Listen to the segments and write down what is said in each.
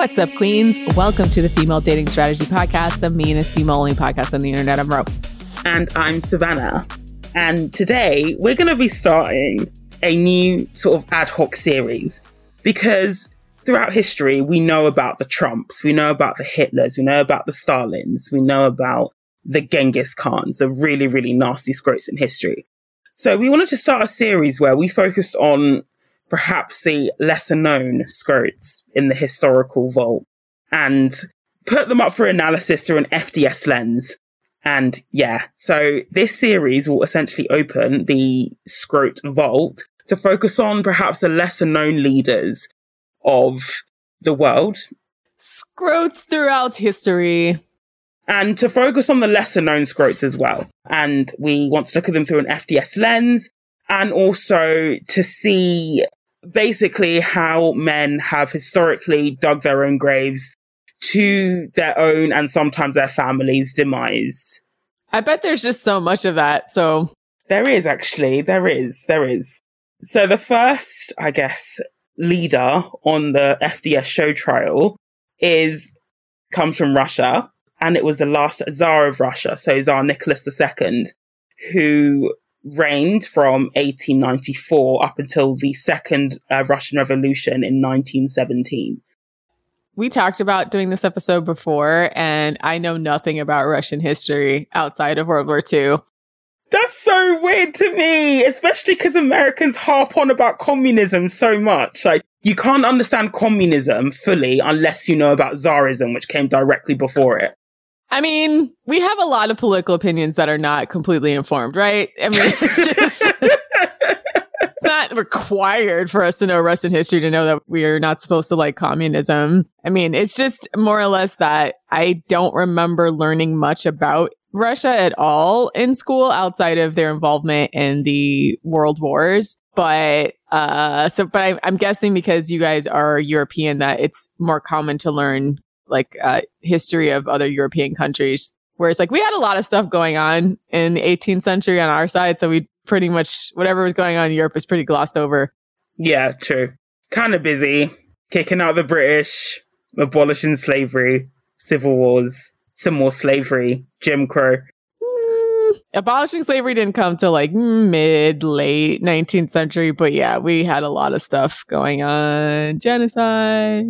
What's up, queens? Welcome to the Female Dating Strategy Podcast, the meanest female only podcast on the internet. I'm Ro. And I'm Savannah. And today we're going to be starting a new sort of ad hoc series because throughout history, we know about the Trumps, we know about the Hitlers, we know about the Stalins, we know about the Genghis Khans, the really, really nasty scrotes in history. So we wanted to start a series where we focused on perhaps the lesser known scrotes in the historical vault and put them up for analysis through an FDS lens. And yeah, so this series will essentially open the scrote vault to focus on perhaps the lesser known leaders of the world. Scrotes throughout history. And to focus on the lesser known scrotes as well. And we want to look at them through an FDS lens and also to see basically how men have historically dug their own graves to their own and sometimes their families' demise. I bet there's just so much of that. So there is actually, there is, there is. So the first, I guess, leader on the FDS show trial is comes from Russia, and it was the last Tsar of Russia, so Tsar Nicholas II, who reigned from 1894 up until the second uh, Russian Revolution in 1917. We talked about doing this episode before, and I know nothing about Russian history outside of World War II. That's so weird to me, especially because Americans harp on about communism so much. Like, you can't understand communism fully unless you know about Tsarism, which came directly before it. I mean, we have a lot of political opinions that are not completely informed, right? I mean, it's just it's not required for us to know Russian history to know that we are not supposed to like communism. I mean, it's just more or less that I don't remember learning much about Russia at all in school outside of their involvement in the world wars. But uh, so, but I, I'm guessing because you guys are European, that it's more common to learn like uh, history of other European countries. Whereas like we had a lot of stuff going on in the 18th century on our side, so we pretty much whatever was going on in Europe is pretty glossed over. Yeah, true. Kind of busy kicking out the British, abolishing slavery, civil wars, some more slavery, Jim Crow. Mm, abolishing slavery didn't come till like mid late 19th century, but yeah, we had a lot of stuff going on. Genocide.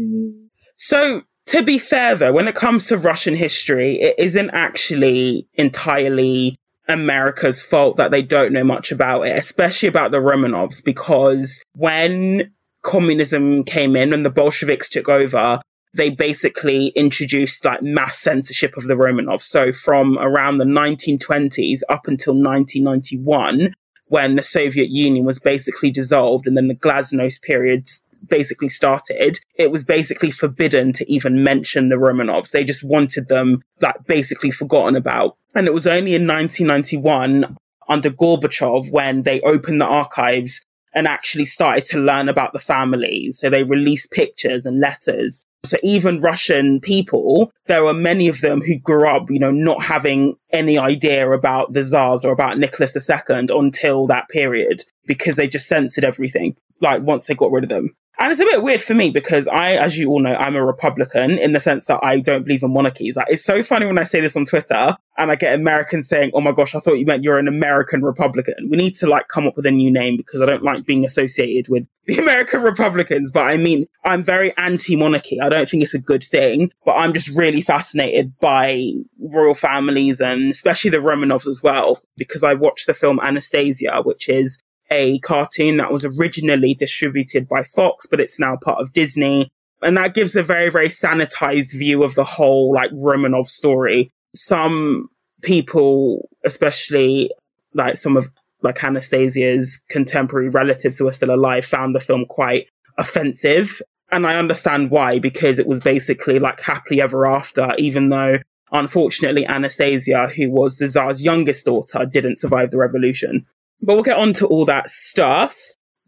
So to be fair, though, when it comes to Russian history, it isn't actually entirely America's fault that they don't know much about it, especially about the Romanovs, because when communism came in and the Bolsheviks took over, they basically introduced like mass censorship of the Romanovs. So from around the 1920s up until 1991, when the Soviet Union was basically dissolved and then the Glasnost period basically started, it was basically forbidden to even mention the Romanovs. They just wanted them like basically forgotten about. And it was only in 1991 under Gorbachev when they opened the archives and actually started to learn about the family. So they released pictures and letters. So even Russian people, there were many of them who grew up, you know, not having any idea about the czars or about Nicholas II until that period because they just censored everything, like once they got rid of them. And it's a bit weird for me because I, as you all know, I'm a Republican in the sense that I don't believe in monarchies. Like, it's so funny when I say this on Twitter and I get Americans saying, Oh my gosh, I thought you meant you're an American Republican. We need to like come up with a new name because I don't like being associated with the American Republicans. But I mean, I'm very anti monarchy. I don't think it's a good thing, but I'm just really fascinated by royal families and especially the Romanovs as well because I watched the film Anastasia, which is a cartoon that was originally distributed by Fox, but it's now part of Disney. And that gives a very, very sanitized view of the whole like Romanov story. Some people, especially like some of like Anastasia's contemporary relatives who are still alive, found the film quite offensive. And I understand why, because it was basically like happily ever after, even though unfortunately Anastasia, who was the Tsar's youngest daughter, didn't survive the revolution. But we'll get on to all that stuff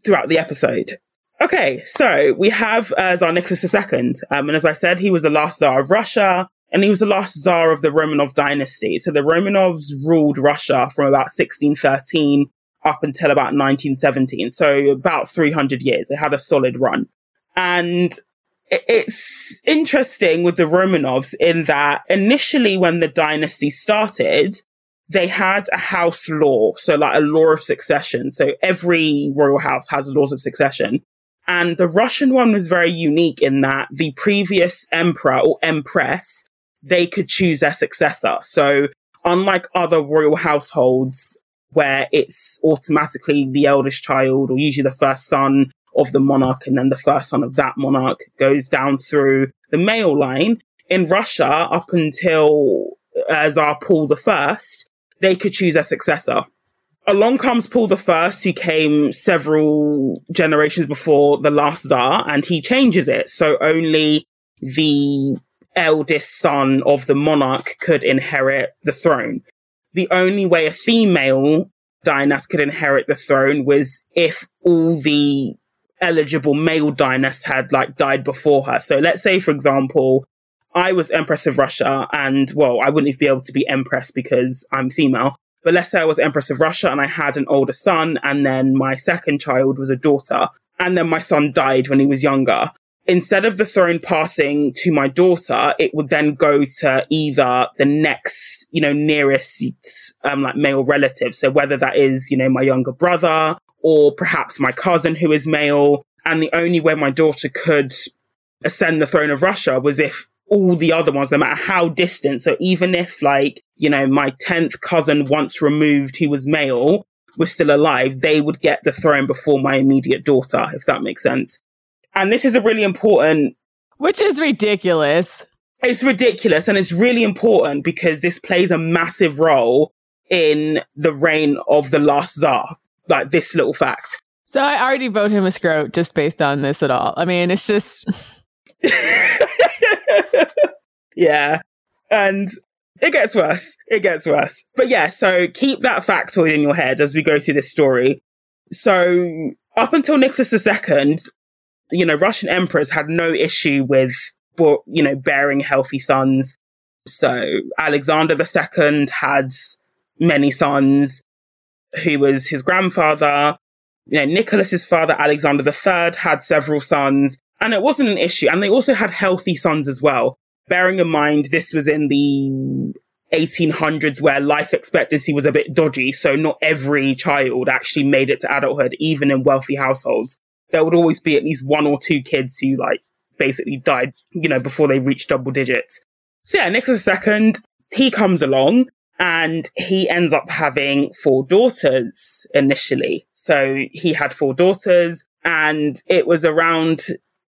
throughout the episode. Okay, so we have uh, Tsar Nicholas II. Um, and as I said, he was the last Tsar of Russia and he was the last Tsar of the Romanov dynasty. So the Romanovs ruled Russia from about 1613 up until about 1917. So about 300 years. They had a solid run. And it's interesting with the Romanovs in that initially when the dynasty started, they had a house law. So like a law of succession. So every royal house has laws of succession. And the Russian one was very unique in that the previous emperor or empress, they could choose their successor. So unlike other royal households where it's automatically the eldest child or usually the first son of the monarch and then the first son of that monarch goes down through the male line. In Russia, up until uh, Tsar Paul the First, they could choose a successor. Along comes Paul the First, who came several generations before the last Tsar, and he changes it. So only the eldest son of the monarch could inherit the throne. The only way a female dynast could inherit the throne was if all the eligible male dynasts had like died before her. So let's say, for example, I was Empress of Russia and well, I wouldn't be able to be Empress because I'm female. But let's say I was Empress of Russia and I had an older son and then my second child was a daughter and then my son died when he was younger. Instead of the throne passing to my daughter, it would then go to either the next, you know, nearest, um, like male relative. So whether that is, you know, my younger brother or perhaps my cousin who is male. And the only way my daughter could ascend the throne of Russia was if all the other ones, no matter how distant. So even if like, you know, my 10th cousin once removed who was male was still alive, they would get the throne before my immediate daughter, if that makes sense. And this is a really important. Which is ridiculous. It's ridiculous. And it's really important because this plays a massive role in the reign of the last czar. like this little fact. So I already vote him a scrote just based on this at all. I mean, it's just Yeah. And it gets worse. It gets worse. But yeah, so keep that factoid in your head as we go through this story. So up until Nicholas II, you know, Russian emperors had no issue with, you know, bearing healthy sons. So Alexander II had many sons who was his grandfather. You know, Nicholas's father, Alexander III, had several sons, and it wasn't an issue. And they also had healthy sons as well. Bearing in mind, this was in the 1800s where life expectancy was a bit dodgy. So not every child actually made it to adulthood, even in wealthy households. There would always be at least one or two kids who like basically died, you know, before they reached double digits. So yeah, Nicholas II, he comes along and he ends up having four daughters initially. So he had four daughters and it was around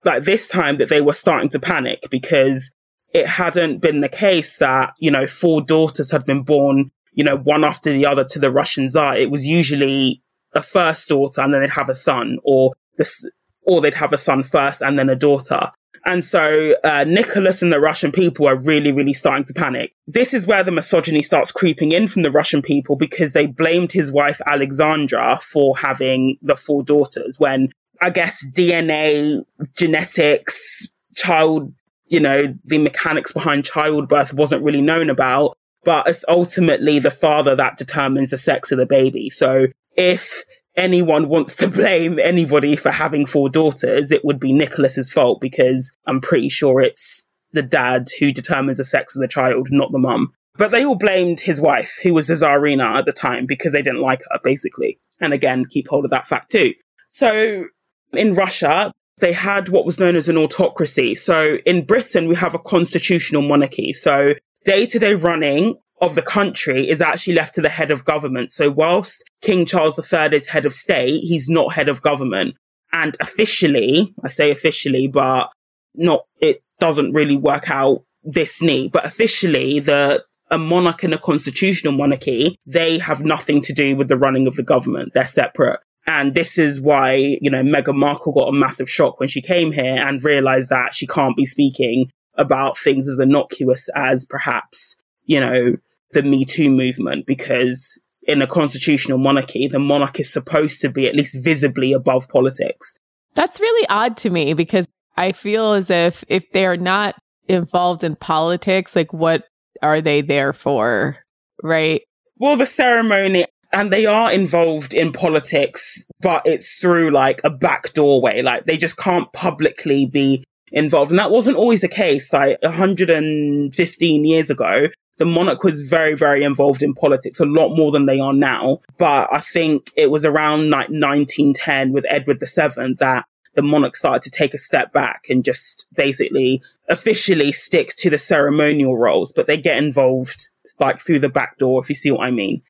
like this time that they were starting to panic because it hadn't been the case that, you know, four daughters had been born, you know, one after the other to the Russian Tsar. It was usually a first daughter and then they'd have a son or this, or they'd have a son first and then a daughter. And so uh, Nicholas and the Russian people are really, really starting to panic. This is where the misogyny starts creeping in from the Russian people because they blamed his wife Alexandra for having the four daughters when I guess DNA, genetics, child, you know, the mechanics behind childbirth wasn't really known about. But it's ultimately the father that determines the sex of the baby. So if anyone wants to blame anybody for having four daughters, it would be Nicholas's fault because I'm pretty sure it's the dad who determines the sex of the child, not the mum. But they all blamed his wife, who was a czarina at the time, because they didn't like her, basically. And again, keep hold of that fact too. So in Russia, they had what was known as an autocracy. So in Britain, we have a constitutional monarchy. So day to day running of the country is actually left to the head of government. So whilst King Charles III is head of state, he's not head of government. And officially, I say officially, but not, it doesn't really work out this neat, but officially the, a monarch and a constitutional monarchy, they have nothing to do with the running of the government. They're separate. And this is why, you know, Meghan Markle got a massive shock when she came here and realized that she can't be speaking about things as innocuous as perhaps, you know, the Me Too movement because in a constitutional monarchy, the monarch is supposed to be at least visibly above politics. That's really odd to me because I feel as if if they're not involved in politics, like what are they there for? Right? Well, the ceremony and they are involved in politics, but it's through like a back doorway. Like they just can't publicly be involved. And that wasn't always the case. Like 115 years ago, the monarch was very, very involved in politics, a lot more than they are now. But I think it was around like 1910 with Edward VII that the monarch started to take a step back and just basically officially stick to the ceremonial roles, but they get involved like through the back door, if you see what I mean.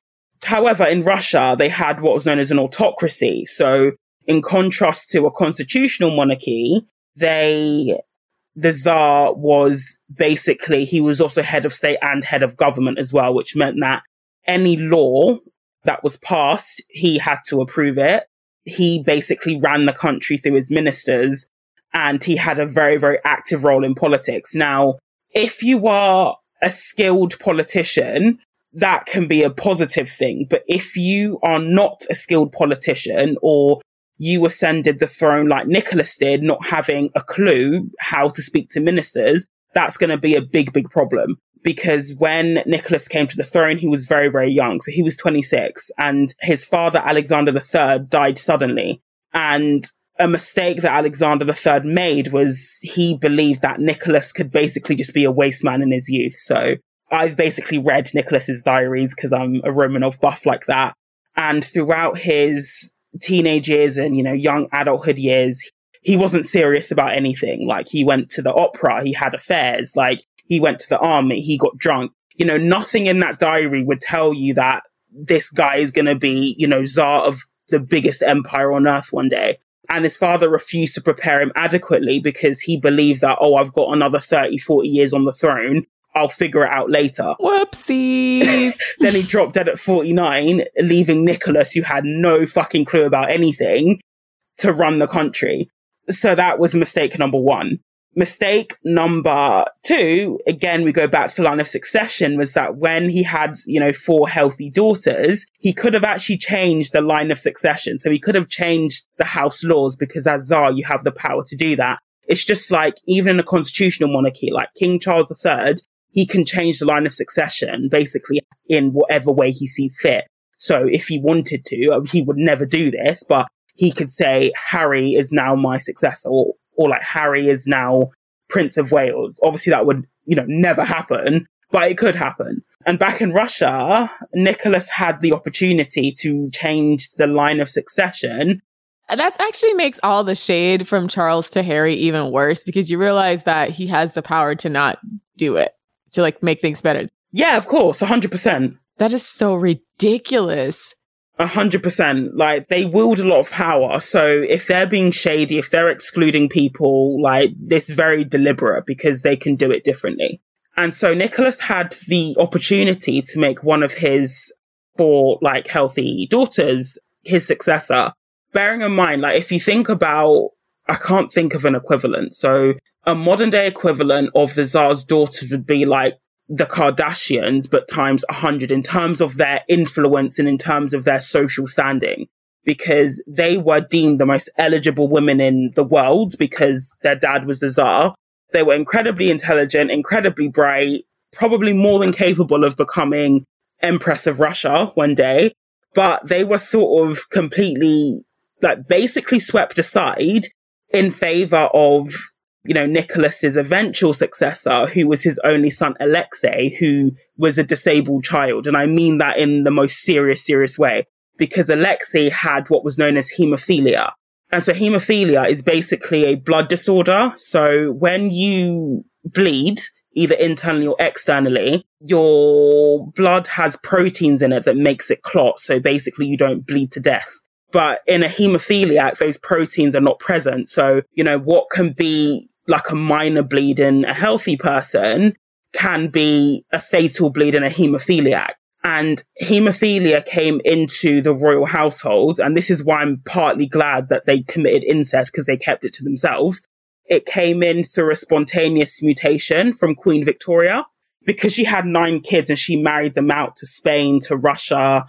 However, in Russia, they had what was known as an autocracy. So in contrast to a constitutional monarchy, they the Tsar was basically, he was also head of state and head of government as well, which meant that any law that was passed, he had to approve it. He basically ran the country through his ministers and he had a very, very active role in politics. Now, if you are a skilled politician, that can be a positive thing. But if you are not a skilled politician or you ascended the throne like Nicholas did, not having a clue how to speak to ministers, that's going to be a big, big problem. Because when Nicholas came to the throne, he was very, very young. So he was 26 and his father, Alexander III, died suddenly. And a mistake that Alexander III made was he believed that Nicholas could basically just be a waste man in his youth. So I've basically read Nicholas's diaries because I'm a Romanov buff like that. And throughout his teenage years and, you know, young adulthood years, he wasn't serious about anything. Like he went to the opera, he had affairs, like he went to the army, he got drunk. You know, nothing in that diary would tell you that this guy is going to be, you know, czar of the biggest empire on earth one day. And his father refused to prepare him adequately because he believed that, oh, I've got another 30, 40 years on the throne. I'll figure it out later. Whoopsies. then he dropped dead at 49, leaving Nicholas, who had no fucking clue about anything, to run the country. So that was mistake number one. Mistake number two, again, we go back to the line of succession, was that when he had, you know, four healthy daughters, he could have actually changed the line of succession. So he could have changed the house laws because as czar, you have the power to do that. It's just like, even in a constitutional monarchy, like King Charles III, he can change the line of succession basically in whatever way he sees fit. So if he wanted to, uh, he would never do this, but he could say, Harry is now my successor, or, or like Harry is now Prince of Wales. Obviously that would, you know, never happen, but it could happen. And back in Russia, Nicholas had the opportunity to change the line of succession. That actually makes all the shade from Charles to Harry even worse because you realize that he has the power to not do it to like make things better. Yeah, of course, 100%. That is so ridiculous. A hundred percent. Like they wield a lot of power. So if they're being shady, if they're excluding people, like this very deliberate because they can do it differently. And so Nicholas had the opportunity to make one of his four like healthy daughters his successor. Bearing in mind, like if you think about, I can't think of an equivalent. So a modern day equivalent of the Tsar's daughters would be like the Kardashians, but times a hundred in terms of their influence and in terms of their social standing, because they were deemed the most eligible women in the world because their dad was the Tsar. They were incredibly intelligent, incredibly bright, probably more than capable of becoming Empress of Russia one day, but they were sort of completely, like, basically swept aside in favor of you know, Nicholas's eventual successor, who was his only son, Alexei, who was a disabled child. And I mean that in the most serious, serious way, because Alexei had what was known as hemophilia. And so hemophilia is basically a blood disorder. So when you bleed, either internally or externally, your blood has proteins in it that makes it clot. So basically you don't bleed to death. But in a hemophiliac, those proteins are not present. So, you know, what can be like a minor bleed in a healthy person can be a fatal bleed in a hemophiliac. And hemophilia came into the royal household. And this is why I'm partly glad that they committed incest because they kept it to themselves. It came in through a spontaneous mutation from Queen Victoria because she had nine kids and she married them out to Spain, to Russia.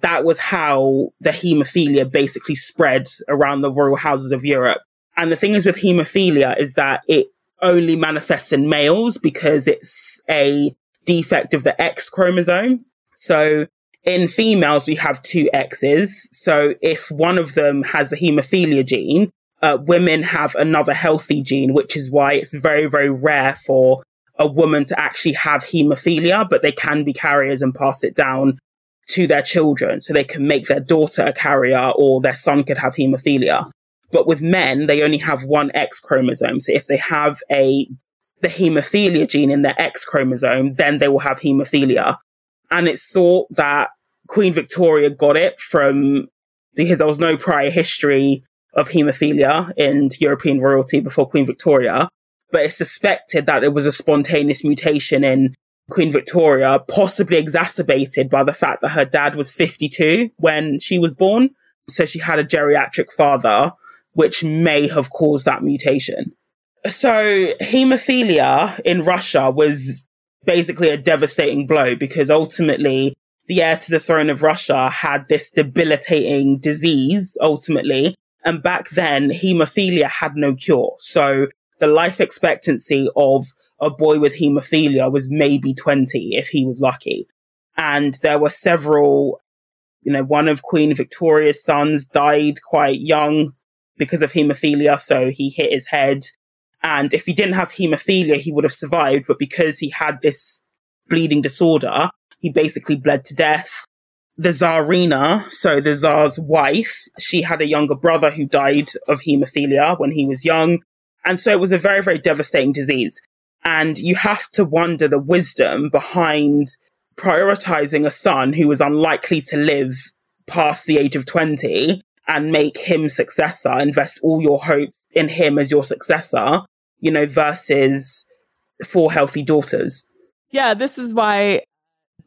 That was how the hemophilia basically spread around the royal houses of Europe. And the thing is with hemophilia is that it only manifests in males because it's a defect of the X chromosome. So in females, we have two X's. So if one of them has the hemophilia gene, uh, women have another healthy gene, which is why it's very, very rare for a woman to actually have hemophilia, but they can be carriers and pass it down to their children. So they can make their daughter a carrier or their son could have hemophilia. But with men, they only have one X chromosome. So if they have a the hemophilia gene in their X chromosome, then they will have hemophilia. And it's thought that Queen Victoria got it from because there was no prior history of haemophilia in European royalty before Queen Victoria, but it's suspected that it was a spontaneous mutation in Queen Victoria, possibly exacerbated by the fact that her dad was 52 when she was born. So she had a geriatric father, which may have caused that mutation. So haemophilia in Russia was basically a devastating blow because ultimately the heir to the throne of Russia had this debilitating disease ultimately. And back then, hemophilia had no cure. So the life expectancy of a boy with hemophilia was maybe 20 if he was lucky. And there were several, you know, one of Queen Victoria's sons died quite young because of hemophilia. So he hit his head. And if he didn't have hemophilia, he would have survived. But because he had this bleeding disorder, he basically bled to death. The Tsarina, so the Tsar's wife, she had a younger brother who died of hemophilia when he was young. And so it was a very, very devastating disease. And you have to wonder the wisdom behind prioritizing a son who was unlikely to live past the age of 20 and make him successor, invest all your hope in him as your successor, you know, versus four healthy daughters. Yeah, this is why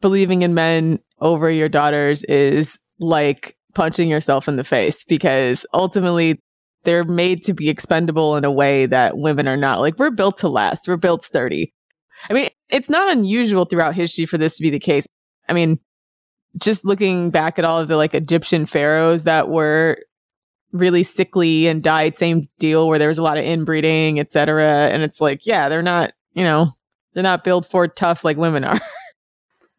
believing in men over your daughters is like punching yourself in the face because ultimately they're made to be expendable in a way that women are not. Like we're built to last. We're built sturdy. I mean, it's not unusual throughout history for this to be the case. I mean, just looking back at all of the like Egyptian pharaohs that were really sickly and died, same deal where there was a lot of inbreeding, etc. And it's like, yeah, they're not, you know, they're not built for tough like women are.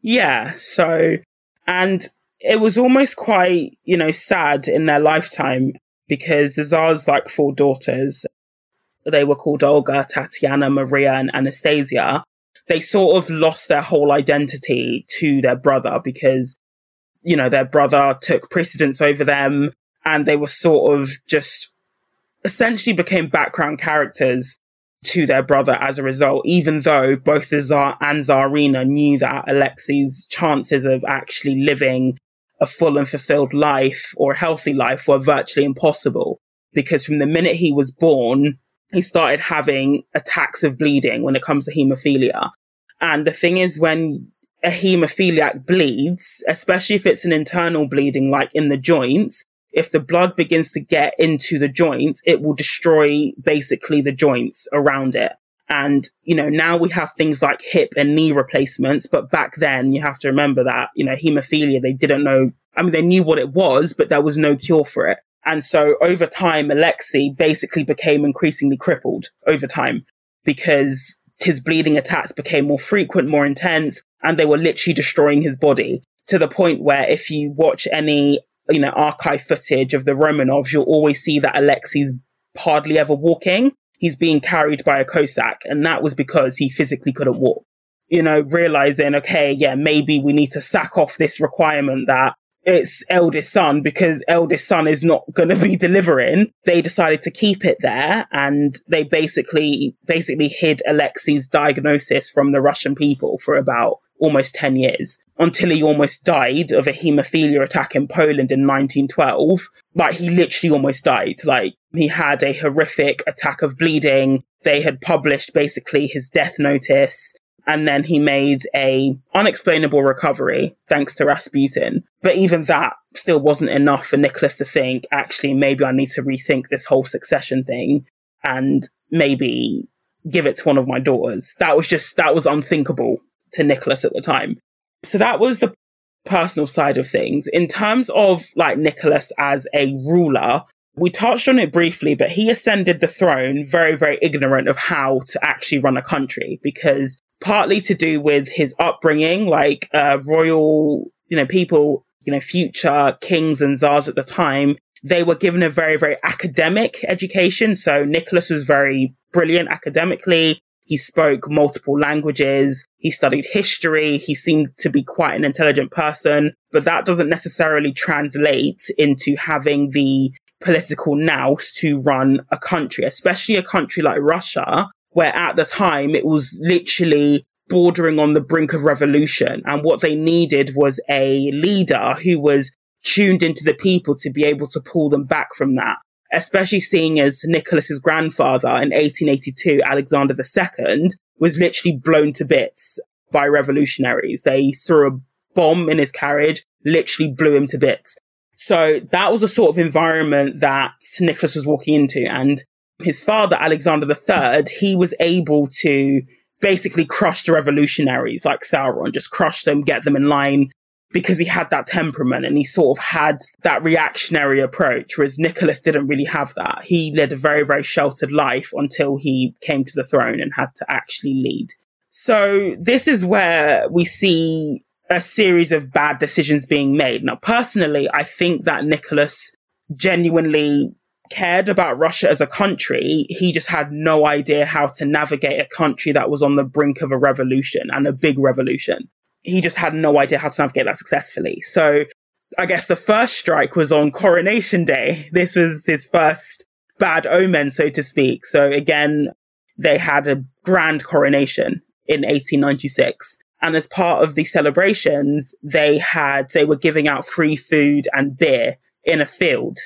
Yeah. So, and it was almost quite, you know, sad in their lifetime because the Tsar's like four daughters. They were called Olga, Tatiana, Maria, and Anastasia. They sort of lost their whole identity to their brother because, you know, their brother took precedence over them and they were sort of just essentially became background characters to their brother as a result, even though both the Tsar and Tsarina knew that Alexei's chances of actually living a full and fulfilled life or a healthy life were virtually impossible. Because from the minute he was born, he started having attacks of bleeding when it comes to hemophilia. And the thing is, when a hemophiliac bleeds, especially if it's an internal bleeding, like in the joints, if the blood begins to get into the joints, it will destroy basically the joints around it. And, you know, now we have things like hip and knee replacements, but back then you have to remember that, you know, hemophilia, they didn't know, I mean, they knew what it was, but there was no cure for it. And so over time, Alexei basically became increasingly crippled over time because his bleeding attacks became more frequent, more intense, and they were literally destroying his body to the point where if you watch any you know, archive footage of the Romanovs, you'll always see that Alexei's hardly ever walking. He's being carried by a Cossack. And that was because he physically couldn't walk. You know, realizing, okay, yeah, maybe we need to sack off this requirement that it's eldest son because eldest son is not going to be delivering. They decided to keep it there and they basically, basically hid Alexei's diagnosis from the Russian people for about almost 10 years until he almost died of a hemophilia attack in Poland in 1912. Like he literally almost died. Like he had a horrific attack of bleeding. They had published basically his death notice and then he made a unexplainable recovery thanks to Rasputin. But even that still wasn't enough for Nicholas to think, actually, maybe I need to rethink this whole succession thing and maybe give it to one of my daughters. That was just, that was unthinkable to Nicholas at the time. So that was the personal side of things. In terms of like Nicholas as a ruler, we touched on it briefly, but he ascended the throne very, very ignorant of how to actually run a country because partly to do with his upbringing, like uh, royal, you know, people, you know, future kings and czars at the time They were given a very, very academic education. So Nicholas was very brilliant academically. He spoke multiple languages. He studied history. He seemed to be quite an intelligent person, but that doesn't necessarily translate into having the political nous to run a country, especially a country like Russia, where at the time it was literally bordering on the brink of revolution. And what they needed was a leader who was tuned into the people to be able to pull them back from that. Especially seeing as Nicholas's grandfather in 1882, Alexander II, was literally blown to bits by revolutionaries. They threw a bomb in his carriage, literally blew him to bits. So that was the sort of environment that Nicholas was walking into. And his father, Alexander III, he was able to basically crush the revolutionaries like Sauron, just crush them, get them in line because he had that temperament and he sort of had that reactionary approach, whereas Nicholas didn't really have that. He led a very, very sheltered life until he came to the throne and had to actually lead. So this is where we see a series of bad decisions being made. Now, personally, I think that Nicholas genuinely cared about Russia as a country. He just had no idea how to navigate a country that was on the brink of a revolution and a big revolution. He just had no idea how to navigate that successfully. So I guess the first strike was on coronation day. This was his first bad omen, so to speak. So again, they had a grand coronation in 1896. And as part of the celebrations, they had, they were giving out free food and beer in a field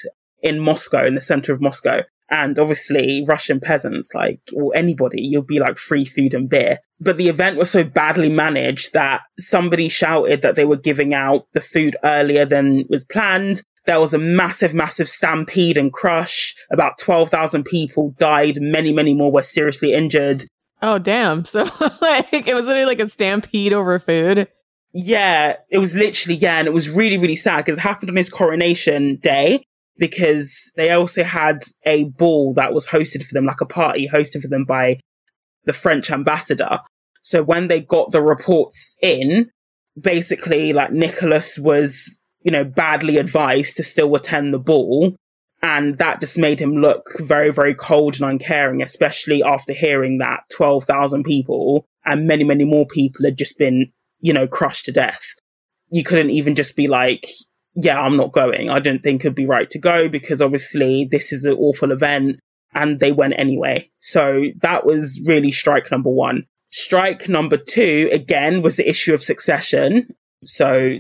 in Moscow, in the center of Moscow. And obviously, Russian peasants, like, or anybody, you'll be like free food and beer. But the event was so badly managed that somebody shouted that they were giving out the food earlier than was planned. There was a massive, massive stampede and crush. About 12,000 people died. Many, many more were seriously injured. Oh, damn. So, like, it was literally like a stampede over food. Yeah, it was literally, yeah. And it was really, really sad because it happened on his coronation day because they also had a ball that was hosted for them, like a party hosted for them by the French ambassador. So when they got the reports in, basically, like Nicholas was, you know, badly advised to still attend the ball and that just made him look very, very cold and uncaring, especially after hearing that 12,000 people and many, many more people had just been, you know, crushed to death. You couldn't even just be like, yeah, I'm not going. I didn't think it'd be right to go because obviously this is an awful event and they went anyway. So that was really strike number one. Strike number two, again, was the issue of succession. So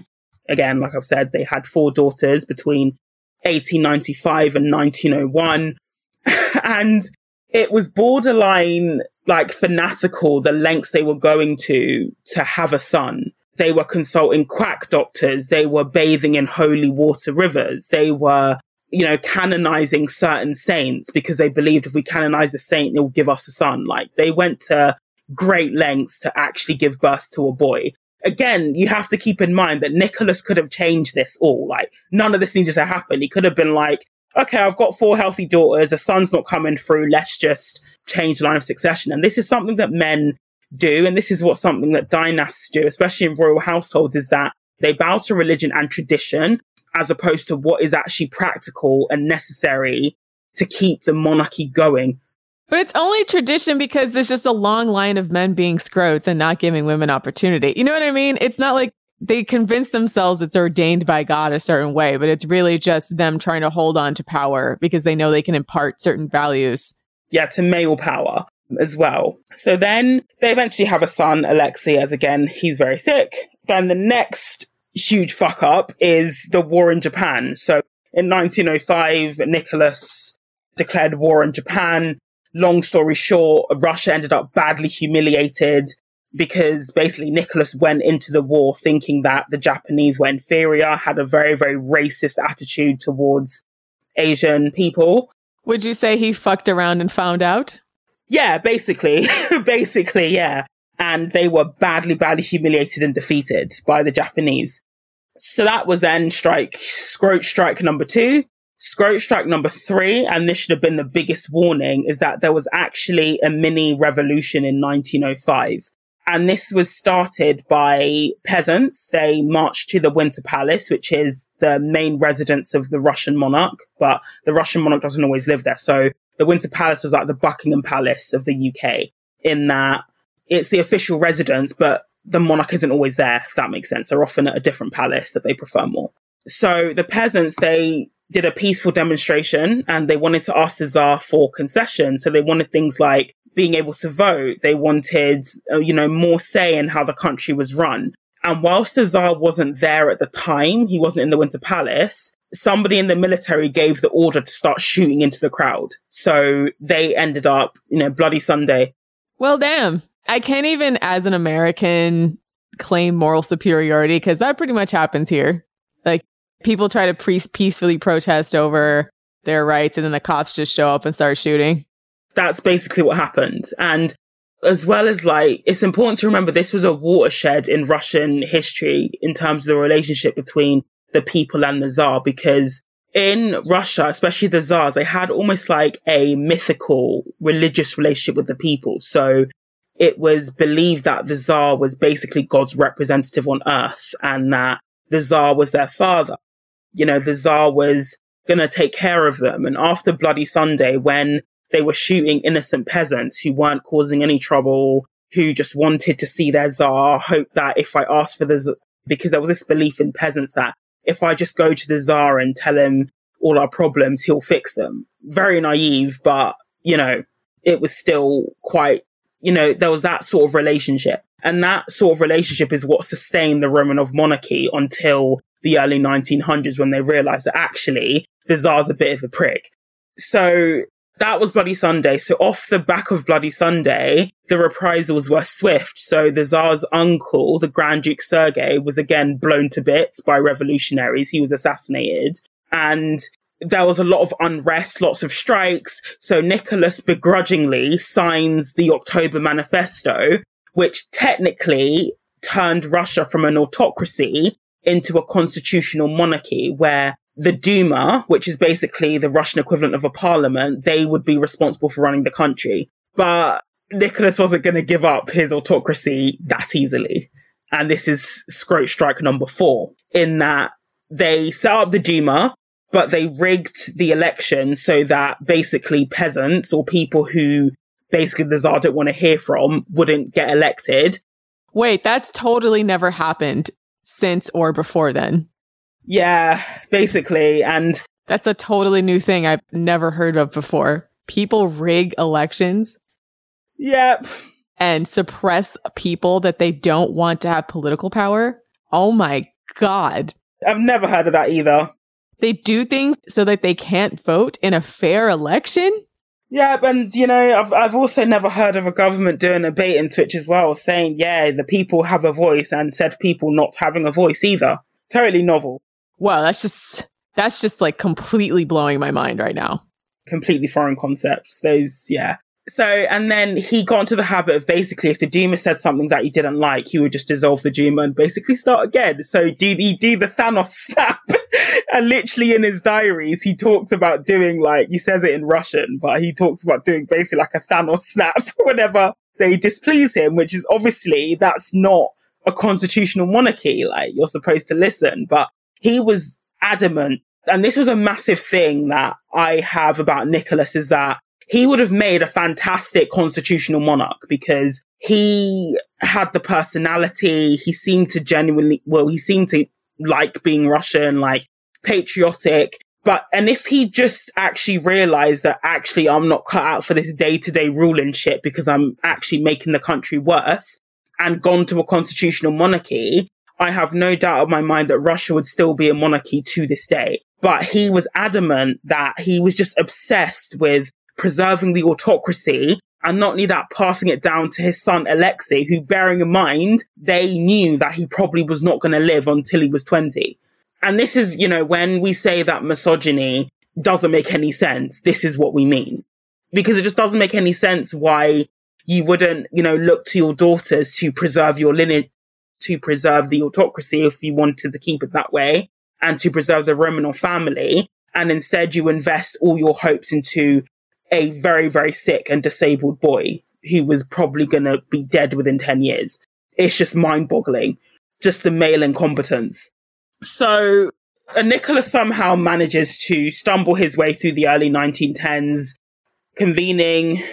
again, like I've said, they had four daughters between 1895 and 1901. and it was borderline like fanatical, the lengths they were going to to have a son. They were consulting quack doctors. They were bathing in holy water rivers. They were, you know, canonizing certain saints because they believed if we canonize a saint, it will give us a son. Like they went to great lengths to actually give birth to a boy again, you have to keep in mind that Nicholas could have changed this all. Like, none of this needed to happen. He could have been like, okay, I've got four healthy daughters, a son's not coming through, let's just change the line of succession. And this is something that men do, and this is what something that dynasts do, especially in royal households, is that they bow to religion and tradition as opposed to what is actually practical and necessary to keep the monarchy going. But it's only tradition because there's just a long line of men being scrotes and not giving women opportunity. You know what I mean? It's not like they convince themselves it's ordained by God a certain way, but it's really just them trying to hold on to power because they know they can impart certain values. Yeah, to male power as well. So then they eventually have a son, Alexei, as again, he's very sick. Then the next huge fuck up is the war in Japan. So in 1905, Nicholas declared war on Japan long story short, Russia ended up badly humiliated because basically Nicholas went into the war thinking that the Japanese were inferior, had a very, very racist attitude towards Asian people. Would you say he fucked around and found out? Yeah, basically. basically, yeah. And they were badly, badly humiliated and defeated by the Japanese. So that was then strike, scrote strike number two. Scrote strike number three, and this should have been the biggest warning, is that there was actually a mini revolution in 1905. And this was started by peasants. They marched to the Winter Palace, which is the main residence of the Russian monarch, but the Russian monarch doesn't always live there. So the Winter Palace is like the Buckingham Palace of the UK in that it's the official residence, but the monarch isn't always there, if that makes sense. They're often at a different palace that they prefer more. So the peasants, they did a peaceful demonstration and they wanted to ask the Tsar for concessions. So they wanted things like being able to vote. They wanted, uh, you know, more say in how the country was run. And whilst the Tsar wasn't there at the time, he wasn't in the Winter Palace, somebody in the military gave the order to start shooting into the crowd. So they ended up, you know, Bloody Sunday. Well, damn. I can't even, as an American, claim moral superiority because that pretty much happens here. Like people try to pre- peacefully protest over their rights and then the cops just show up and start shooting. That's basically what happened. And as well as like, it's important to remember this was a watershed in Russian history in terms of the relationship between the people and the Tsar because in Russia, especially the Tsars, they had almost like a mythical religious relationship with the people. So it was believed that the Tsar was basically God's representative on earth and that the Tsar was their father. You know, the Tsar was going to take care of them. And after Bloody Sunday, when they were shooting innocent peasants who weren't causing any trouble, who just wanted to see their Tsar, hoped that if I asked for the because there was this belief in peasants that if I just go to the Tsar and tell him all our problems, he'll fix them. Very naive, but, you know, it was still quite, you know, there was that sort of relationship. And that sort of relationship is what sustained the Romanov monarchy until the early 1900s when they realized that actually the Tsar's a bit of a prick. So that was Bloody Sunday. So off the back of Bloody Sunday, the reprisals were swift. So the Tsar's uncle, the Grand Duke Sergei, was again blown to bits by revolutionaries. He was assassinated. And there was a lot of unrest, lots of strikes. So Nicholas begrudgingly signs the October Manifesto, which technically turned Russia from an autocracy into a constitutional monarchy where the Duma, which is basically the Russian equivalent of a parliament, they would be responsible for running the country. But Nicholas wasn't going to give up his autocracy that easily. And this is Scrote Strike number four, in that they set up the Duma, but they rigged the election so that basically peasants or people who basically the Tsar didn't want to hear from wouldn't get elected. Wait, that's totally never happened since or before then. Yeah, basically. And that's a totally new thing I've never heard of before. People rig elections. Yep. And suppress people that they don't want to have political power. Oh my God. I've never heard of that either. They do things so that they can't vote in a fair election? Yeah, and you know, I've I've also never heard of a government doing a bait and switch as well, saying, yeah, the people have a voice and said people not having a voice either. Totally novel. Wow, that's just that's just like completely blowing my mind right now. Completely foreign concepts. Those, yeah. So, and then he got into the habit of basically, if the Duma said something that he didn't like, he would just dissolve the Duma and basically start again. So, do he do the Thanos snap? and literally in his diaries, he talks about doing like he says it in Russian, but he talks about doing basically like a Thanos snap whenever they displease him, which is obviously that's not a constitutional monarchy. Like you're supposed to listen, but he was adamant. And this was a massive thing that I have about Nicholas is that he would have made a fantastic constitutional monarch because he had the personality. He seemed to genuinely, well, he seemed to like being Russian, like patriotic. But, and if he just actually realized that actually I'm not cut out for this day to day ruling shit because I'm actually making the country worse and gone to a constitutional monarchy, I have no doubt in my mind that Russia would still be a monarchy to this day. But he was adamant that he was just obsessed with preserving the autocracy and not only that, passing it down to his son Alexei, who, bearing in mind, they knew that he probably was not going to live until he was 20. And this is, you know, when we say that misogyny doesn't make any sense, this is what we mean. Because it just doesn't make any sense why you wouldn't, you know, look to your daughters to preserve your lineage, to preserve the autocracy if you wanted to keep it that way and to preserve the Romanov family. And instead you invest all your hopes into a very, very sick and disabled boy. who was probably going to be dead within 10 years. It's just mind boggling, just the male incompetence. So uh, Nicholas somehow manages to stumble his way through the early 1910s, convening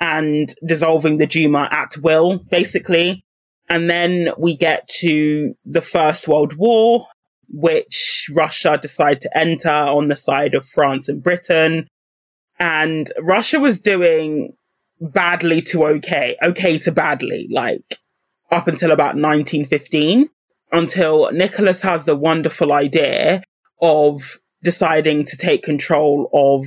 and dissolving the Duma at will, basically. And then we get to the First World War, which Russia decided to enter on the side of France and Britain. And Russia was doing badly to okay, okay to badly, like up until about 1915, until Nicholas has the wonderful idea of deciding to take control of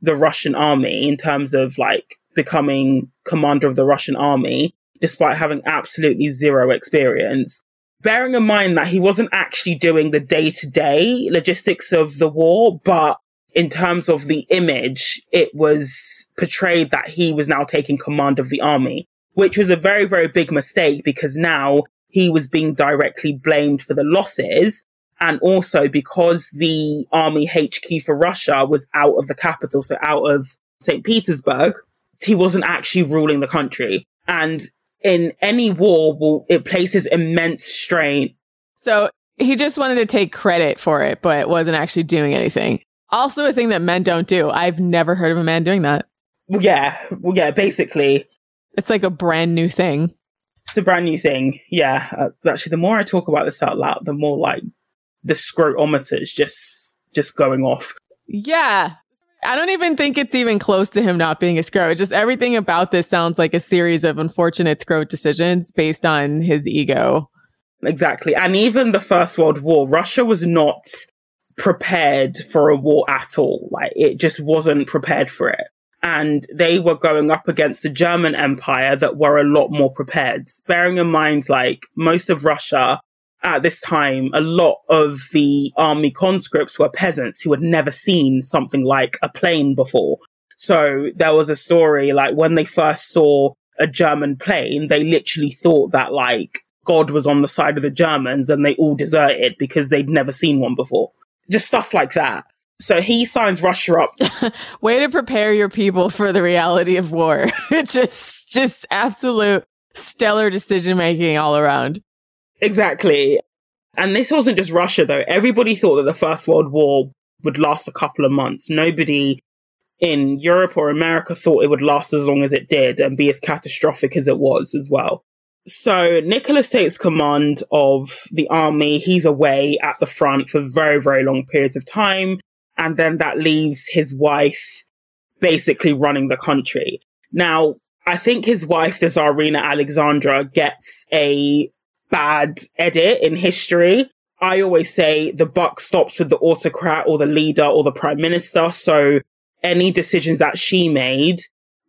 the Russian army in terms of like becoming commander of the Russian army, despite having absolutely zero experience. Bearing in mind that he wasn't actually doing the day to day logistics of the war, but in terms of the image, it was portrayed that he was now taking command of the army, which was a very, very big mistake because now he was being directly blamed for the losses. And also because the army HQ for Russia was out of the capital, so out of St. Petersburg, he wasn't actually ruling the country. And in any war, well, it places immense strain. So he just wanted to take credit for it, but wasn't actually doing anything. Also, a thing that men don't do. I've never heard of a man doing that. Yeah, well, yeah, basically. It's like a brand new thing. It's a brand new thing. Yeah. Uh, actually, the more I talk about this out loud, the more like the scrotometers just just going off. Yeah. I don't even think it's even close to him not being a scrote. Just everything about this sounds like a series of unfortunate scrote decisions based on his ego. Exactly. And even the First World War, Russia was not prepared for a war at all. Like it just wasn't prepared for it. And they were going up against the German Empire that were a lot more prepared. Bearing in mind, like most of Russia at this time, a lot of the army conscripts were peasants who had never seen something like a plane before. So there was a story like when they first saw a German plane, they literally thought that like God was on the side of the Germans and they all deserted because they'd never seen one before. Just stuff like that. So he signs Russia up. Way to prepare your people for the reality of war. just, just absolute stellar decision making all around. Exactly. And this wasn't just Russia, though. Everybody thought that the First World War would last a couple of months. Nobody in Europe or America thought it would last as long as it did and be as catastrophic as it was as well. So Nicholas takes command of the army. He's away at the front for very, very long periods of time. And then that leaves his wife basically running the country. Now, I think his wife, the Tsarina Alexandra, gets a bad edit in history. I always say the buck stops with the autocrat or the leader or the prime minister. So any decisions that she made,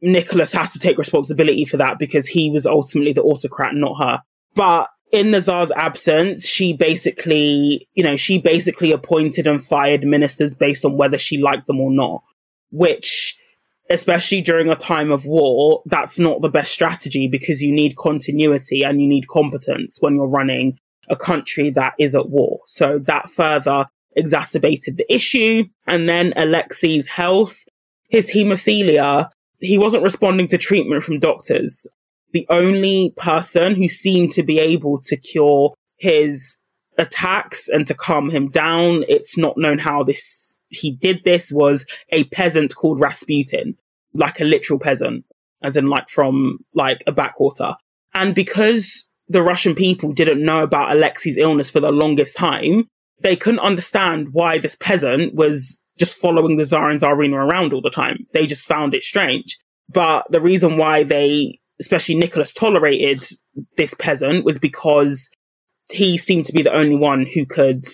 Nicholas has to take responsibility for that because he was ultimately the autocrat, not her. But in the Tsar's absence, she basically, you know, she basically appointed and fired ministers based on whether she liked them or not, which especially during a time of war, that's not the best strategy because you need continuity and you need competence when you're running a country that is at war. So that further exacerbated the issue. And then Alexei's health, his hemophilia, he wasn't responding to treatment from doctors. The only person who seemed to be able to cure his attacks and to calm him down, it's not known how this he did this was a peasant called Rasputin, like a literal peasant, as in like from like a backwater. And because the Russian people didn't know about Alexei's illness for the longest time, they couldn't understand why this peasant was just following the Tsar and Tsarina around all the time. They just found it strange. But the reason why they, especially Nicholas, tolerated this peasant was because he seemed to be the only one who could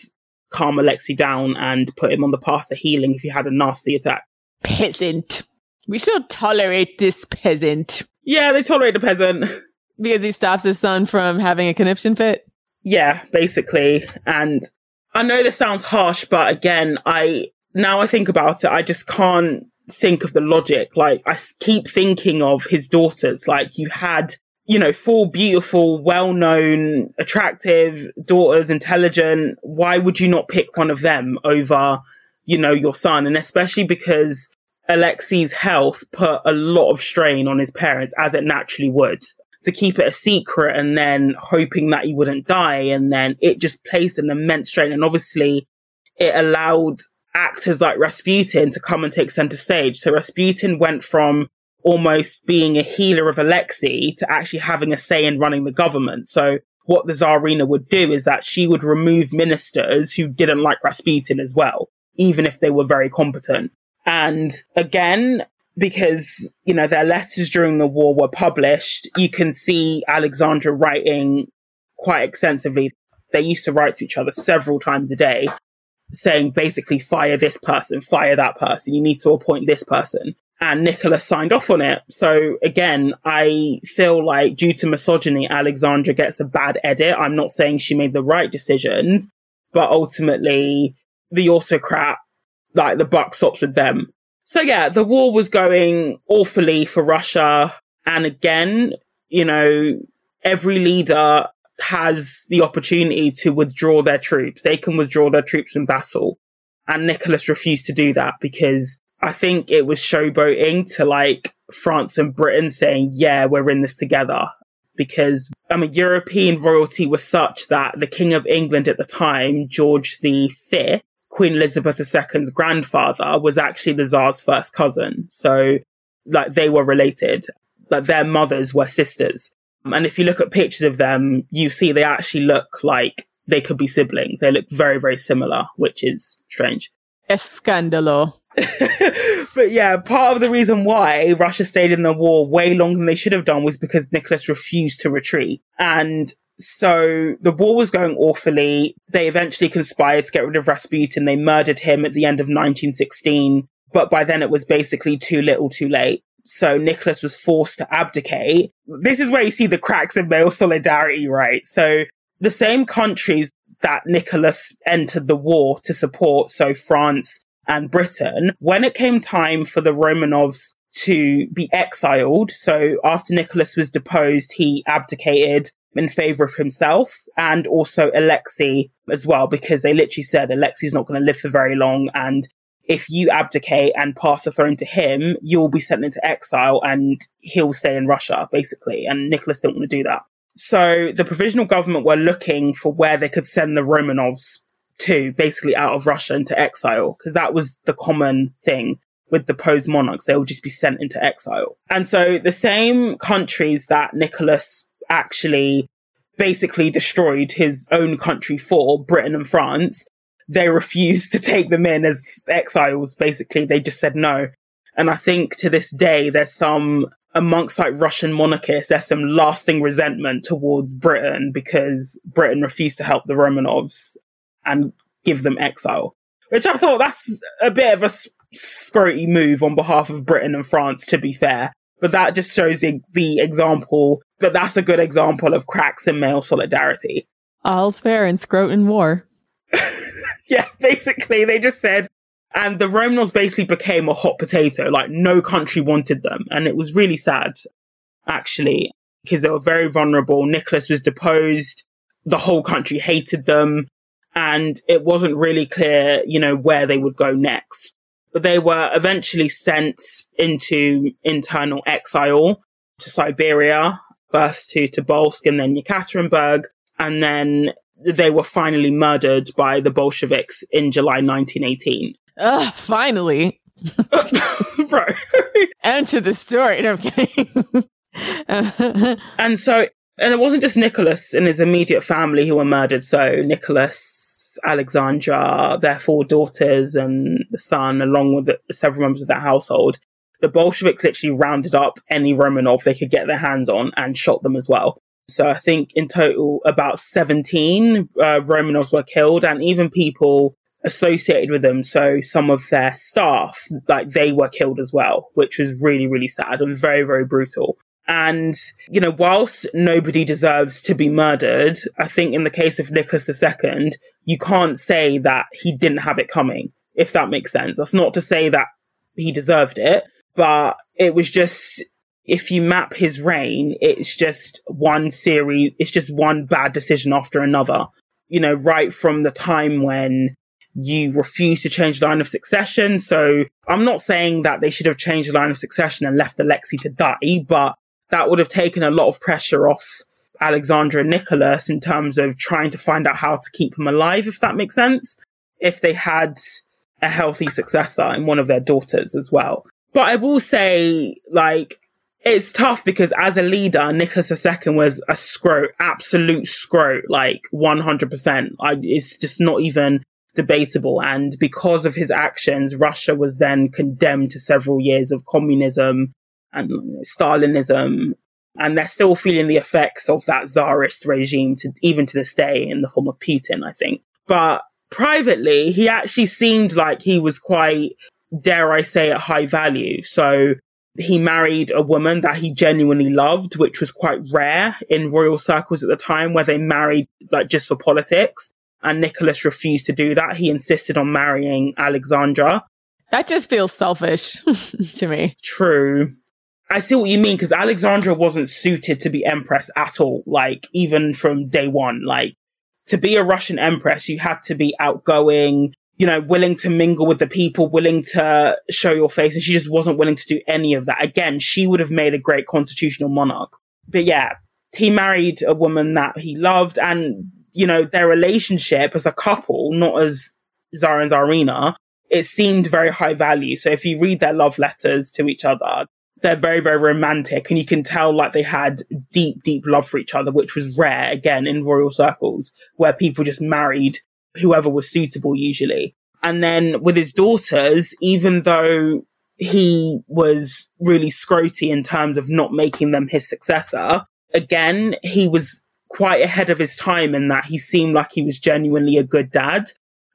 calm Alexei down and put him on the path to healing if he had a nasty attack. Peasant. We still tolerate this peasant. Yeah, they tolerate the peasant. Because he stops his son from having a conniption fit? Yeah, basically. And I know this sounds harsh, but again, I now I think about it, I just can't think of the logic. Like I keep thinking of his daughters. Like you had you know, four beautiful, well known, attractive daughters, intelligent. Why would you not pick one of them over, you know, your son? And especially because Alexei's health put a lot of strain on his parents, as it naturally would. To keep it a secret and then hoping that he wouldn't die. And then it just placed an immense strain. And obviously, it allowed actors like Rasputin to come and take center stage. So Rasputin went from almost being a healer of Alexei to actually having a say in running the government. So what the Tsarina would do is that she would remove ministers who didn't like Rasputin as well, even if they were very competent. And again, because, you know, their letters during the war were published, you can see Alexandra writing quite extensively. They used to write to each other several times a day, saying basically, fire this person, fire that person, you need to appoint this person. And Nicholas signed off on it. So again, I feel like due to misogyny, Alexandra gets a bad edit. I'm not saying she made the right decisions, but ultimately the autocrat like the buck stops with them. So yeah, the war was going awfully for Russia. And again, you know, every leader has the opportunity to withdraw their troops. They can withdraw their troops in battle. And Nicholas refused to do that because I think it was showboating to like France and Britain saying, yeah, we're in this together. Because I mean, European royalty was such that the King of England at the time, George V, Queen Elizabeth II's grandfather was actually the Tsar's first cousin. So, like, they were related. Like, their mothers were sisters. Um, and if you look at pictures of them, you see they actually look like they could be siblings. They look very, very similar, which is strange. Escandalo. but yeah, part of the reason why Russia stayed in the war way longer than they should have done was because Nicholas refused to retreat. And so the war was going awfully. They eventually conspired to get rid of Rasputin. They murdered him at the end of 1916. But by then it was basically too little too late. So Nicholas was forced to abdicate. This is where you see the cracks in male solidarity, right? So the same countries that Nicholas entered the war to support, so France and Britain, when it came time for the Romanovs to be exiled, so after Nicholas was deposed, he abdicated in favor of himself and also Alexei as well, because they literally said Alexei's not going to live for very long. And if you abdicate and pass the throne to him, you'll be sent into exile and he'll stay in Russia, basically. And Nicholas didn't want to do that. So the provisional government were looking for where they could send the Romanovs to, basically out of Russia into exile, because that was the common thing with deposed monarchs. They would just be sent into exile. And so the same countries that Nicholas actually basically destroyed his own country for, Britain and France, they refused to take them in as exiles. Basically, they just said no. And I think to this day, there's some amongst like Russian monarchists, there's some lasting resentment towards Britain because Britain refused to help the Romanovs and give them exile. Which I thought that's a bit of a scroty move on behalf of Britain and France, to be fair. But that just shows the, the example, but that's a good example of cracks in male solidarity. All's fair in Scroton War. yeah, basically, they just said, and the Romanovs basically became a hot potato. Like, no country wanted them. And it was really sad, actually, because they were very vulnerable. Nicholas was deposed. The whole country hated them. And it wasn't really clear, you know, where they would go next but they were eventually sent into internal exile to Siberia, first to Tobolsk and then Yekaterinburg, and then they were finally murdered by the Bolsheviks in July 1918. Ugh, finally. right. End to the story. No, I'm kidding. and so, and it wasn't just Nicholas and his immediate family who were murdered. So Nicholas Alexandra, their four daughters, and the son, along with the, several members of that household. The Bolsheviks literally rounded up any Romanov they could get their hands on and shot them as well. So I think in total, about 17 uh, Romanovs were killed, and even people associated with them. So some of their staff, like they were killed as well, which was really, really sad and very, very brutal. And, you know, whilst nobody deserves to be murdered, I think in the case of Nicholas II, you can't say that he didn't have it coming, if that makes sense. That's not to say that he deserved it, but it was just, if you map his reign, it's just one series, it's just one bad decision after another. You know, right from the time when you refuse to change the line of succession. So I'm not saying that they should have changed the line of succession and left Alexei to die, but that would have taken a lot of pressure off Alexandra and Nicholas in terms of trying to find out how to keep him alive, if that makes sense. If they had a healthy successor in one of their daughters as well. But I will say, like, it's tough because as a leader, Nicholas II was a scrote, absolute scrote, like 100%. I, it's just not even debatable. And because of his actions, Russia was then condemned to several years of communism and Stalinism. And they're still feeling the effects of that czarist regime to even to this day in the form of Putin, I think. But privately, he actually seemed like he was quite, dare I say, at high value. So he married a woman that he genuinely loved, which was quite rare in royal circles at the time, where they married like just for politics. And Nicholas refused to do that. He insisted on marrying Alexandra. That just feels selfish to me. True. I see what you mean because Alexandra wasn't suited to be empress at all. Like even from day one, like to be a Russian empress, you had to be outgoing, you know, willing to mingle with the people, willing to show your face. And she just wasn't willing to do any of that. Again, she would have made a great constitutional monarch. But yeah, he married a woman that he loved and, you know, their relationship as a couple, not as Tsar and Tsarina, it seemed very high value. So if you read their love letters to each other, they're very, very romantic and you can tell like they had deep, deep love for each other, which was rare again in royal circles where people just married whoever was suitable usually. And then with his daughters, even though he was really scroty in terms of not making them his successor, again, he was quite ahead of his time in that he seemed like he was genuinely a good dad.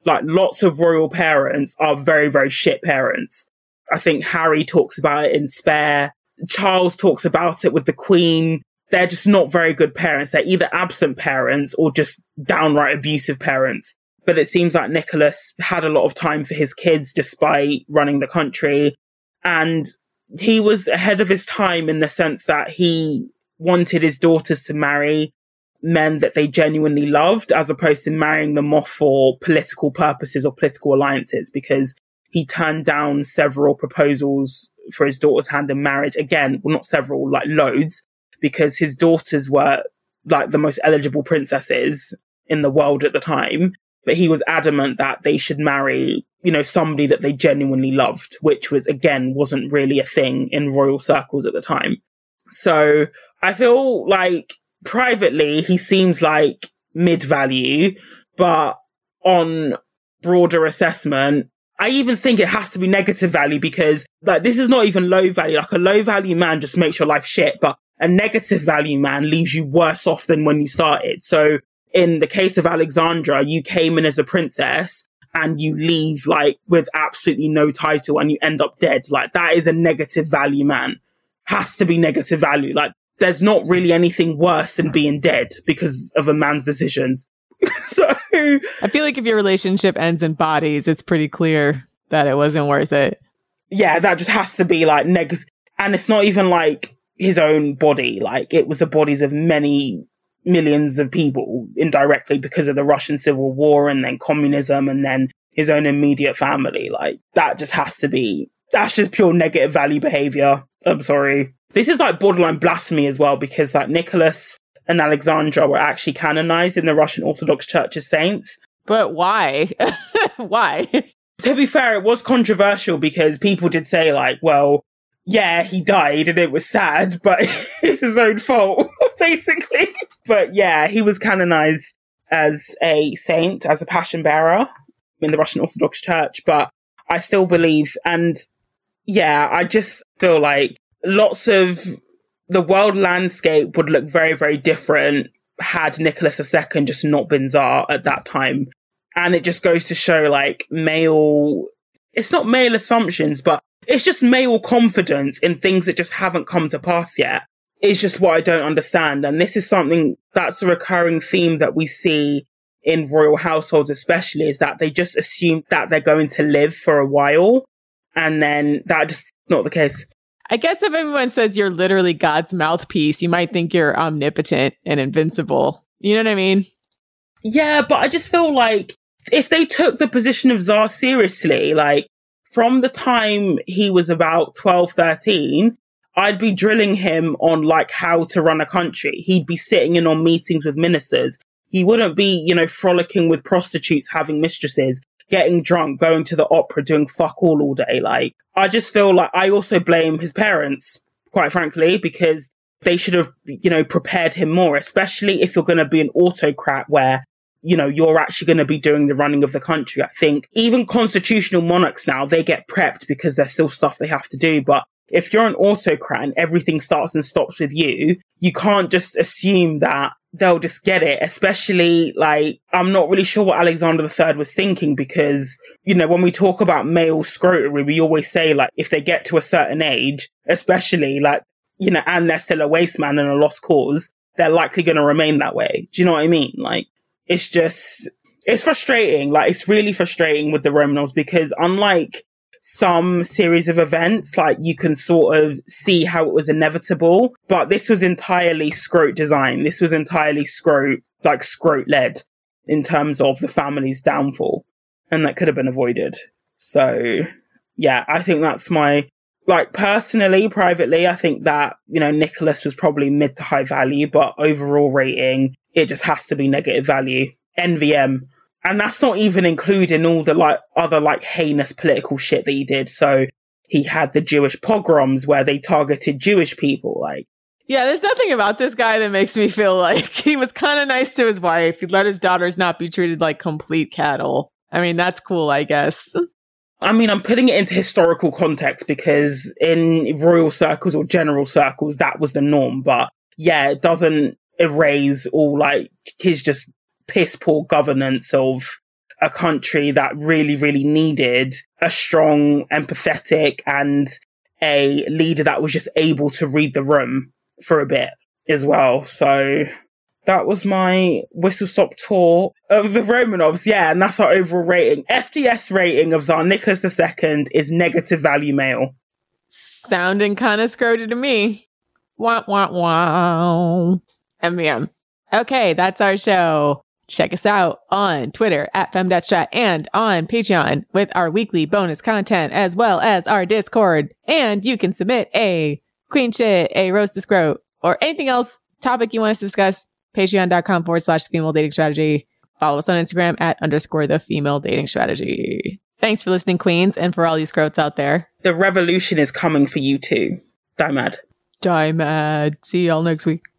Like lots of royal parents are very, very shit parents. I think Harry talks about it in Spare. Charles talks about it with the Queen. They're just not very good parents. They're either absent parents or just downright abusive parents. But it seems like Nicholas had a lot of time for his kids despite running the country. And he was ahead of his time in the sense that he wanted his daughters to marry men that they genuinely loved as opposed to marrying them off for political purposes or political alliances because he turned down several proposals for his daughter's hand in marriage. Again, well, not several, like loads, because his daughters were like the most eligible princesses in the world at the time. But he was adamant that they should marry, you know, somebody that they genuinely loved, which was again, wasn't really a thing in royal circles at the time. So I feel like privately, he seems like mid value, but on broader assessment, I even think it has to be negative value because like this is not even low value. Like a low value man just makes your life shit, but a negative value man leaves you worse off than when you started. So in the case of Alexandra, you came in as a princess and you leave like with absolutely no title and you end up dead. Like that is a negative value man. Has to be negative value. Like there's not really anything worse than being dead because of a man's decisions. so I feel like if your relationship ends in bodies, it's pretty clear that it wasn't worth it. Yeah, that just has to be like negative. And it's not even like his own body. Like it was the bodies of many millions of people indirectly because of the Russian Civil War and then communism and then his own immediate family. Like that just has to be, that's just pure negative value behavior. I'm sorry. This is like borderline blasphemy as well because like Nicholas and Alexandra were actually canonized in the Russian Orthodox Church as saints. But why? why? To be fair, it was controversial because people did say, like, well, yeah, he died and it was sad, but it's his own fault, basically. But yeah, he was canonized as a saint, as a passion bearer in the Russian Orthodox Church. But I still believe, and yeah, I just feel like lots of the world landscape would look very, very different had Nicholas II just not been Tsar at that time. And it just goes to show like male, it's not male assumptions, but it's just male confidence in things that just haven't come to pass yet. Is just what I don't understand. And this is something that's a recurring theme that we see in royal households, especially, is that they just assume that they're going to live for a while. And then that just not the case. I guess if everyone says you're literally God's mouthpiece, you might think you're omnipotent and invincible. You know what I mean? Yeah, but I just feel like if they took the position of Tsar seriously, like from the time he was about 12, 13, I'd be drilling him on like how to run a country. He'd be sitting in on meetings with ministers. He wouldn't be, you know, frolicking with prostitutes, having mistresses, getting drunk, going to the opera, doing fuck all all day. Like, I just feel like I also blame his parents, quite frankly, because they should have, you know, prepared him more, especially if you're going to be an autocrat where you know, you're actually going to be doing the running of the country. I think even constitutional monarchs now, they get prepped because there's still stuff they have to do. But if you're an autocrat and everything starts and stops with you, you can't just assume that they'll just get it. Especially like, I'm not really sure what Alexander III was thinking because, you know, when we talk about male scrotery, we always say like, if they get to a certain age, especially like, you know, and they're still a waste man and a lost cause, they're likely going to remain that way. Do you know what I mean? Like, it's just, it's frustrating. Like, it's really frustrating with the Romanovs because unlike some series of events, like you can sort of see how it was inevitable, but this was entirely scrote design. This was entirely scrote, like scrote led in terms of the family's downfall. And that could have been avoided. So yeah, I think that's my, like personally, privately, I think that, you know, Nicholas was probably mid to high value, but overall rating, it just has to be negative value. NVM, and that's not even including all the like other like heinous political shit that he did. So he had the Jewish pogroms where they targeted Jewish people. Like, yeah, there's nothing about this guy that makes me feel like he was kind of nice to his wife. He let his daughters not be treated like complete cattle. I mean, that's cool, I guess. I mean, I'm putting it into historical context because in royal circles or general circles, that was the norm. But yeah, it doesn't erase all like his just piss poor governance of a country that really, really needed a strong, empathetic, and a leader that was just able to read the room for a bit as well. So that was my whistle stop tour of the Romanovs. Yeah, and that's our overall rating. FDS rating of Tsar Nicholas II is negative value male. Sounding kind of scroty to me. Wah, wah, wah. NVM. Okay, that's our show. Check us out on Twitter at FemDatStrat and on Patreon with our weekly bonus content as well as our Discord. And you can submit a queen shit, a roast to scrote, or anything else topic you want us to discuss. Patreon.com forward slash female dating strategy. Follow us on Instagram at underscore the female dating strategy. Thanks for listening, queens, and for all you scrotes out there. The revolution is coming for you too. Die mad. Die mad. See y'all next week.